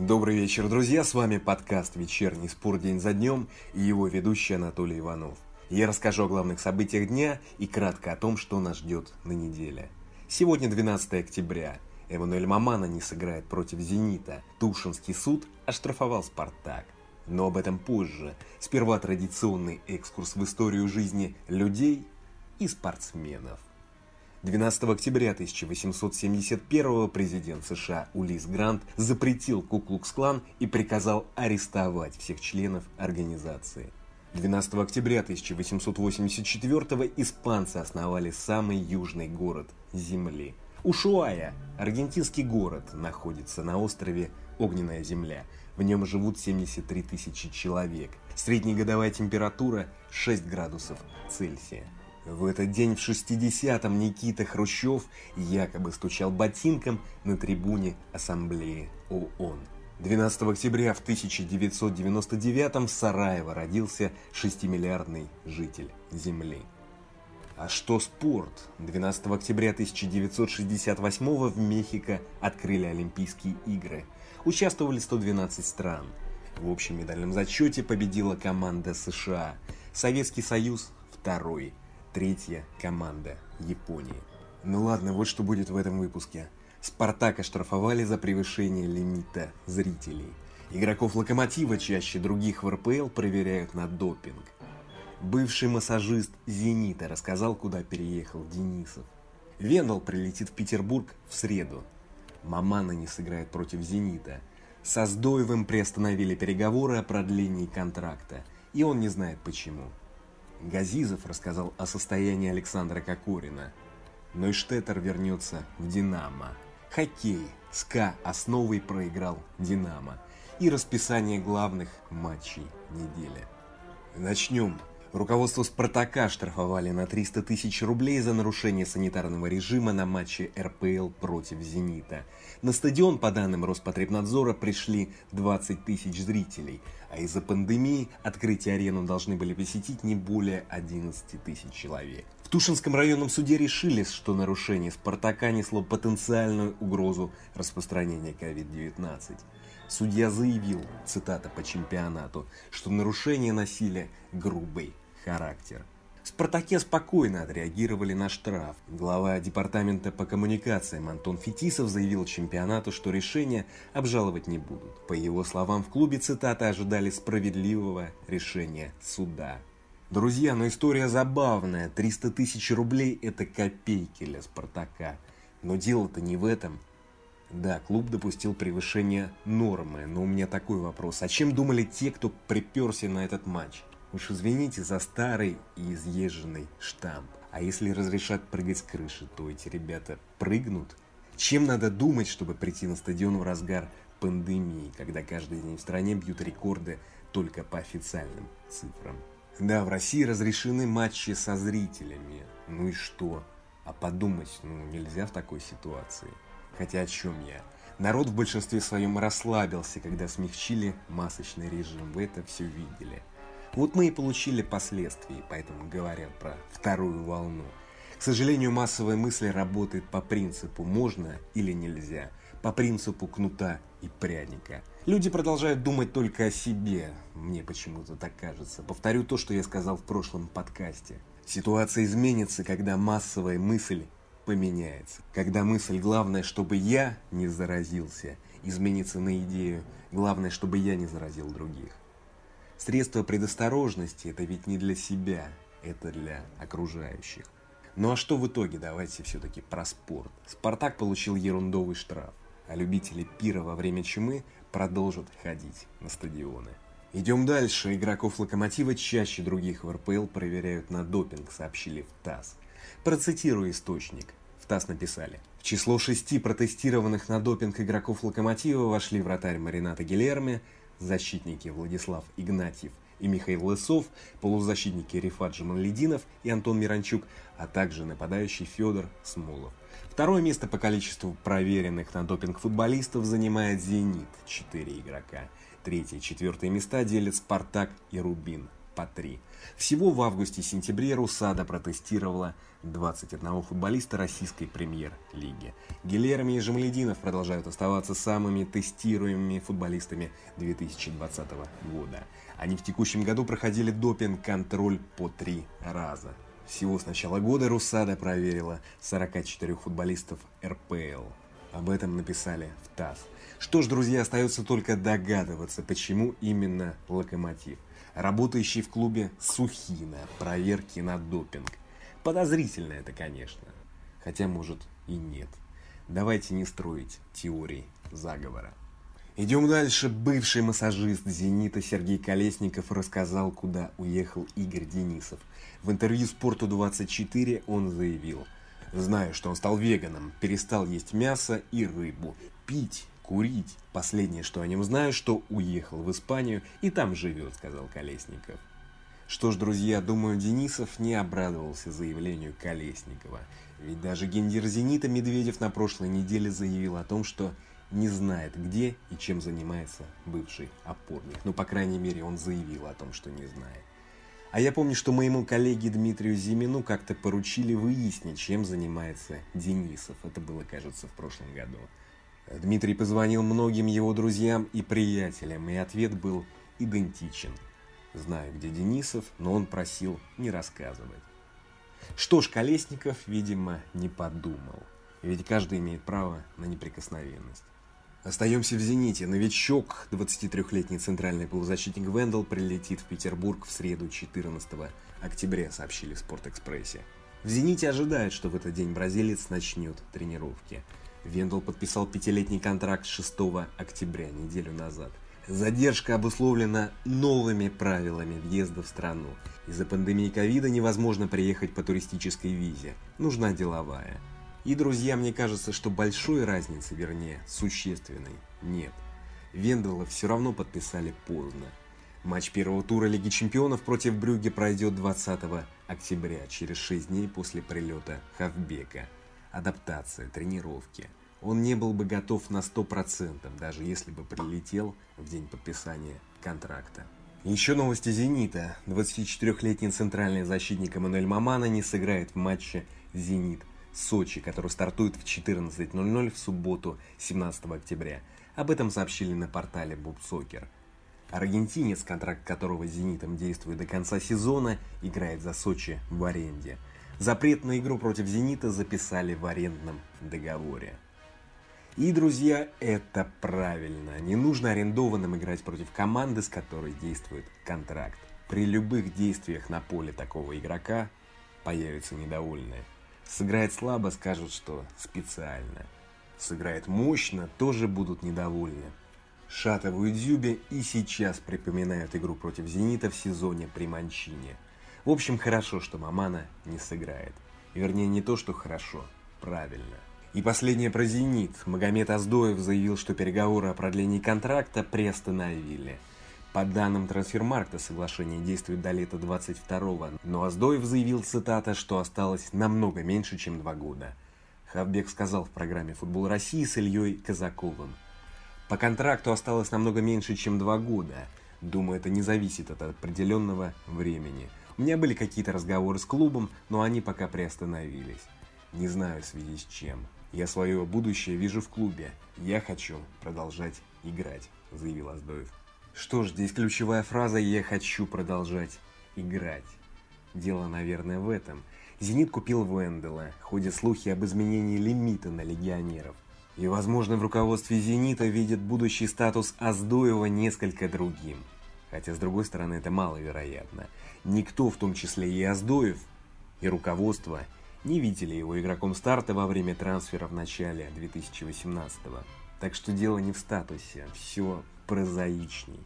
Добрый вечер, друзья, с вами подкаст «Вечерний спор день за днем» и его ведущий Анатолий Иванов. Я расскажу о главных событиях дня и кратко о том, что нас ждет на неделе. Сегодня 12 октября. Эммануэль Мамана не сыграет против «Зенита». Тушинский суд оштрафовал «Спартак». Но об этом позже. Сперва традиционный экскурс в историю жизни людей и спортсменов. 12 октября 1871 президент США Улис Грант запретил Куклукс-клан и приказал арестовать всех членов организации. 12 октября 1884 испанцы основали самый южный город Земли. Ушуая, аргентинский город, находится на острове Огненная Земля. В нем живут 73 тысячи человек. Среднегодовая температура 6 градусов Цельсия. В этот день в 60-м Никита Хрущев якобы стучал ботинком на трибуне Ассамблеи ООН. 12 октября в 1999 в Сараево родился 6-миллиардный житель Земли. А что спорт? 12 октября 1968 в Мехико открыли Олимпийские игры. Участвовали 112 стран. В общем медальном зачете победила команда США. Советский Союз – второй. Третья команда Японии. Ну ладно, вот что будет в этом выпуске. Спартак оштрафовали за превышение лимита зрителей. Игроков Локомотива чаще других в РПЛ проверяют на допинг. Бывший массажист «Зенита» рассказал, куда переехал Денисов. Вендел прилетит в Петербург в среду. Мамана не сыграет против «Зенита». Со Сдоевым приостановили переговоры о продлении контракта, и он не знает почему. Газизов рассказал о состоянии Александра Кокорина. Нойштеттер вернется в «Динамо». Хоккей. СКА основой проиграл «Динамо». И расписание главных матчей недели. Начнем. Руководство «Спартака» штрафовали на 300 тысяч рублей за нарушение санитарного режима на матче РПЛ против «Зенита». На стадион, по данным Роспотребнадзора, пришли 20 тысяч зрителей, а из-за пандемии открытие арену должны были посетить не более 11 тысяч человек. В Тушинском районном суде решили, что нарушение «Спартака» несло потенциальную угрозу распространения COVID-19. Судья заявил, цитата по чемпионату, что нарушение носили грубый характер. В «Спартаке» спокойно отреагировали на штраф. Глава департамента по коммуникациям Антон Фетисов заявил чемпионату, что решение обжаловать не будут. По его словам, в клубе, цитата, ожидали справедливого решения суда. Друзья, но история забавная. 300 тысяч рублей – это копейки для «Спартака». Но дело-то не в этом. Да, клуб допустил превышение нормы, но у меня такой вопрос. А чем думали те, кто приперся на этот матч? Уж извините за старый и изъезженный штамп. А если разрешат прыгать с крыши, то эти ребята прыгнут? Чем надо думать, чтобы прийти на стадион в разгар пандемии, когда каждый день в стране бьют рекорды только по официальным цифрам? Да, в России разрешены матчи со зрителями. Ну и что? А подумать, ну, нельзя в такой ситуации. Хотя о чем я? Народ в большинстве своем расслабился, когда смягчили масочный режим. Вы это все видели. Вот мы и получили последствия, поэтому говорят про вторую волну. К сожалению, массовая мысль работает по принципу «можно» или «нельзя», по принципу кнута и пряника. Люди продолжают думать только о себе, мне почему-то так кажется. Повторю то, что я сказал в прошлом подкасте. Ситуация изменится, когда массовая мысль поменяется. Когда мысль «главное, чтобы я не заразился» изменится на идею «главное, чтобы я не заразил других». Средство предосторожности – это ведь не для себя, это для окружающих. Ну а что в итоге? Давайте все-таки про спорт. Спартак получил ерундовый штраф, а любители пира во время чумы продолжат ходить на стадионы. Идем дальше. Игроков Локомотива чаще других в РПЛ проверяют на допинг, сообщили в ТАСС. Процитирую источник. В ТАСС написали. В число шести протестированных на допинг игроков Локомотива вошли вратарь Марината Гилерми, защитники Владислав Игнатьев и Михаил Лысов, полузащитники Рифат Джамалединов и Антон Миранчук, а также нападающий Федор Смолов. Второе место по количеству проверенных на допинг футболистов занимает «Зенит» – 4 игрока. Третье и четвертое места делят «Спартак» и «Рубин» по 3. Всего в августе-сентябре Русада протестировала 21 футболиста российской премьер-лиги. Гилерми и Жамалединов продолжают оставаться самыми тестируемыми футболистами 2020 года. Они в текущем году проходили допинг-контроль по три раза. Всего с начала года Русада проверила 44 футболистов РПЛ. Об этом написали в ТАСС. Что ж, друзья, остается только догадываться, почему именно Локомотив. Работающий в клубе Сухина, проверки на допинг. Подозрительно это, конечно. Хотя, может, и нет. Давайте не строить теории заговора. Идем дальше. Бывший массажист «Зенита» Сергей Колесников рассказал, куда уехал Игорь Денисов. В интервью «Спорту-24» он заявил. Знаю, что он стал веганом, перестал есть мясо и рыбу, пить, курить. Последнее, что о нем знаю, что уехал в Испанию и там живет, сказал Колесников. Что ж, друзья, думаю, Денисов не обрадовался заявлению Колесникова. Ведь даже гендир «Зенита» Медведев на прошлой неделе заявил о том, что не знает, где и чем занимается бывший опорник. Ну, по крайней мере, он заявил о том, что не знает. А я помню, что моему коллеге Дмитрию Зимину как-то поручили выяснить, чем занимается Денисов. Это было, кажется, в прошлом году. Дмитрий позвонил многим его друзьям и приятелям, и ответ был идентичен. Знаю, где Денисов, но он просил не рассказывать. Что ж, Колесников, видимо, не подумал. Ведь каждый имеет право на неприкосновенность. Остаемся в «Зените». Новичок, 23-летний центральный полузащитник Вендел, прилетит в Петербург в среду 14 октября, сообщили в «Спортэкспрессе». В «Зените» ожидают, что в этот день бразилец начнет тренировки. Вендел подписал пятилетний контракт 6 октября, неделю назад. Задержка обусловлена новыми правилами въезда в страну. Из-за пандемии ковида невозможно приехать по туристической визе. Нужна деловая. И, друзья, мне кажется, что большой разницы, вернее, существенной, нет. Вендела все равно подписали поздно. Матч первого тура Лиги Чемпионов против Брюги пройдет 20 октября, через 6 дней после прилета Хавбека. Адаптация, тренировки. Он не был бы готов на 100%, даже если бы прилетел в день подписания контракта. Еще новости «Зенита». 24-летний центральный защитник Эммануэль Мамана не сыграет в матче «Зенит» Сочи, который стартует в 14.00 в субботу 17 октября. Об этом сообщили на портале Бубсокер. Аргентинец, контракт которого с «Зенитом» действует до конца сезона, играет за Сочи в аренде. Запрет на игру против «Зенита» записали в арендном договоре. И, друзья, это правильно. Не нужно арендованным играть против команды, с которой действует контракт. При любых действиях на поле такого игрока появятся недовольные. Сыграет слабо, скажут, что специально. Сыграет мощно, тоже будут недовольны. Шатову и Дзюбе и сейчас припоминают игру против «Зенита» в сезоне при Манчине. В общем, хорошо, что Мамана не сыграет. Вернее, не то, что хорошо, правильно. И последнее про «Зенит». Магомед Аздоев заявил, что переговоры о продлении контракта приостановили – по данным Трансфермаркта, соглашение действует до лета 22-го, но Аздоев заявил, цитата, что осталось намного меньше, чем два года. Хавбек сказал в программе «Футбол России» с Ильей Казаковым. По контракту осталось намного меньше, чем два года. Думаю, это не зависит от определенного времени. У меня были какие-то разговоры с клубом, но они пока приостановились. Не знаю в связи с чем. Я свое будущее вижу в клубе. Я хочу продолжать играть, заявил Аздоев. Что ж, здесь ключевая фраза «Я хочу продолжать играть». Дело, наверное, в этом. «Зенит» купил Вендела. Ходят слухи об изменении лимита на легионеров. И, возможно, в руководстве «Зенита» видят будущий статус Аздоева несколько другим. Хотя, с другой стороны, это маловероятно. Никто, в том числе и Аздоев, и руководство, не видели его игроком старта во время трансфера в начале 2018 -го. Так что дело не в статусе, все прозаичней.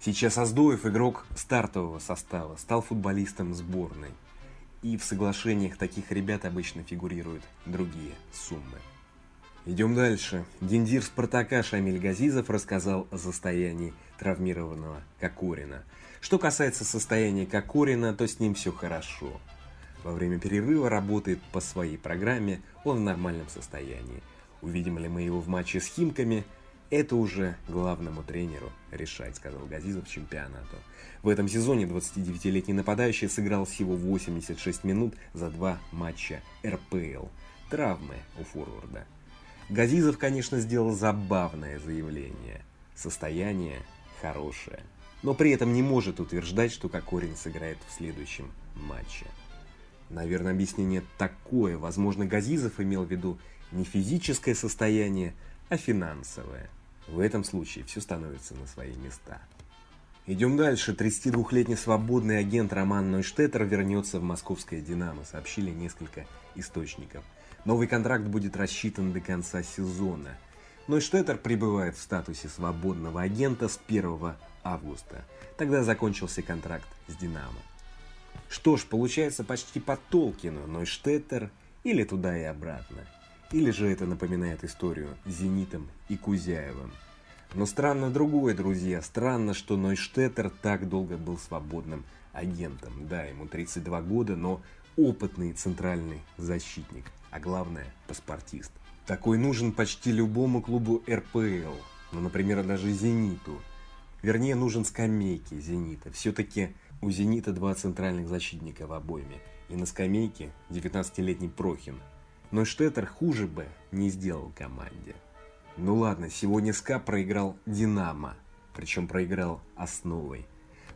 Сейчас Аздоев, игрок стартового состава, стал футболистом сборной. И в соглашениях таких ребят обычно фигурируют другие суммы. Идем дальше. Диндир Спартака Шамиль Газизов рассказал о состоянии травмированного Кокорина. Что касается состояния Кокорина, то с ним все хорошо. Во время перерыва работает по своей программе, он в нормальном состоянии. Увидим ли мы его в матче с Химками – Это уже главному тренеру решать, сказал Газизов чемпионату. В этом сезоне 29-летний нападающий сыграл всего 86 минут за два матча РПЛ. Травмы у форварда. Газизов, конечно, сделал забавное заявление. Состояние хорошее. Но при этом не может утверждать, что Кокорин сыграет в следующем матче. Наверное, объяснение такое. Возможно, Газизов имел в виду не физическое состояние, а финансовое. В этом случае все становится на свои места. Идем дальше. 32-летний свободный агент Роман Нойштеттер вернется в московское «Динамо», сообщили несколько источников. Новый контракт будет рассчитан до конца сезона. Нойштеттер пребывает в статусе свободного агента с 1 августа. Тогда закончился контракт с «Динамо». Что ж, получается почти по Толкину, Нойштеттер или туда и обратно – или же это напоминает историю с Зенитом и Кузяевым. Но странно другое, друзья. Странно, что Нойштеттер так долго был свободным агентом. Да, ему 32 года, но опытный центральный защитник. А главное, паспортист. Такой нужен почти любому клубу РПЛ. Ну, например, даже Зениту. Вернее, нужен скамейке Зенита. Все-таки у Зенита два центральных защитника в обойме. И на скамейке 19-летний Прохин – но Штеттер хуже бы не сделал команде. Ну ладно, сегодня СКА проиграл «Динамо», причем проиграл основой.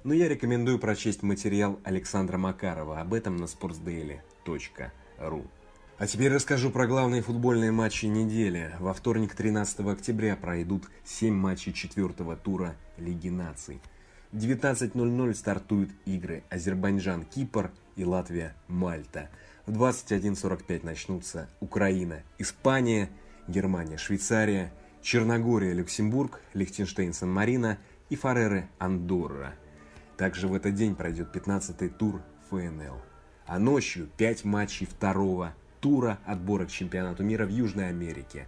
Но я рекомендую прочесть материал Александра Макарова об этом на sportsdaily.ru. А теперь расскажу про главные футбольные матчи недели. Во вторник 13 октября пройдут 7 матчей четвертого тура Лиги наций. В 19.00 стартуют игры Азербайджан-Кипр и Латвия-Мальта – в 21.45 начнутся Украина, Испания, Германия, Швейцария, Черногория, Люксембург, Лихтенштейн, Сан-Марино и Фареры, Андорра. Также в этот день пройдет 15-й тур ФНЛ. А ночью 5 матчей второго тура отбора к чемпионату мира в Южной Америке.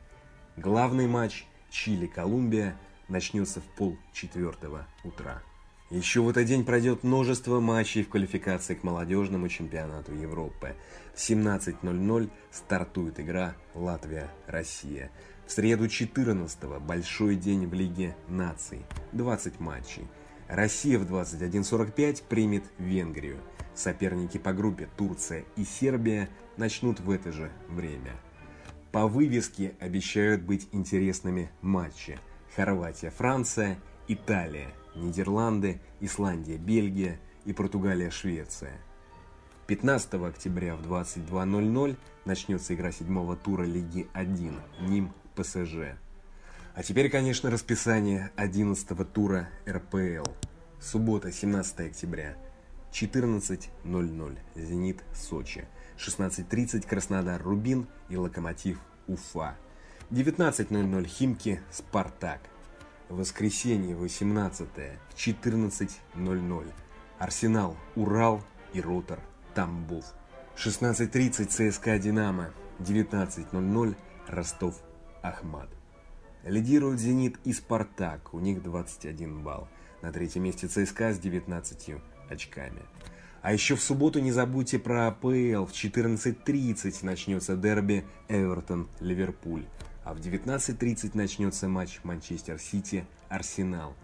Главный матч Чили-Колумбия начнется в пол четвертого утра. Еще в этот день пройдет множество матчей в квалификации к молодежному чемпионату Европы. В 17.00 стартует игра Латвия-Россия. В среду 14-го большой день в Лиге наций. 20 матчей. Россия в 21.45 примет Венгрию. Соперники по группе Турция и Сербия начнут в это же время. По вывеске обещают быть интересными матчи. Хорватия-Франция, Италия – Нидерланды, Исландия, Бельгия и Португалия, Швеция. 15 октября в 22.00 начнется игра седьмого тура Лиги 1 Ним ПСЖ. А теперь, конечно, расписание 11 тура РПЛ. Суббота, 17 октября, 14.00 Зенит Сочи, 16.30 Краснодар Рубин и Локомотив Уфа, 19.00 Химки Спартак, Воскресенье 18 в 14.00. Арсенал, Урал и Ротор, Тамбов. 16.30 ЦСКА Динамо. 19.00 Ростов, Ахмат. Лидируют «Зенит» и «Спартак», у них 21 балл. На третьем месте ЦСКА с 19 очками. А еще в субботу не забудьте про АПЛ. В 14.30 начнется дерби Эвертон-Ливерпуль а в 19.30 начнется матч Манчестер Сити-Арсенал.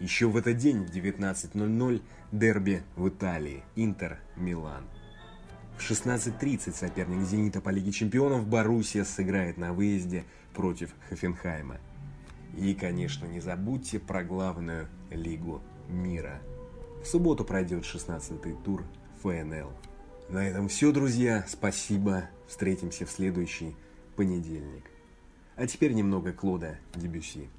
Еще в этот день в 19.00 дерби в Италии Интер-Милан. В 16.30 соперник «Зенита» по Лиге Чемпионов Боруссия сыграет на выезде против Хофенхайма. И, конечно, не забудьте про главную Лигу мира. В субботу пройдет 16-й тур ФНЛ. На этом все, друзья. Спасибо. Встретимся в следующий понедельник. А теперь немного Клода Дебюси.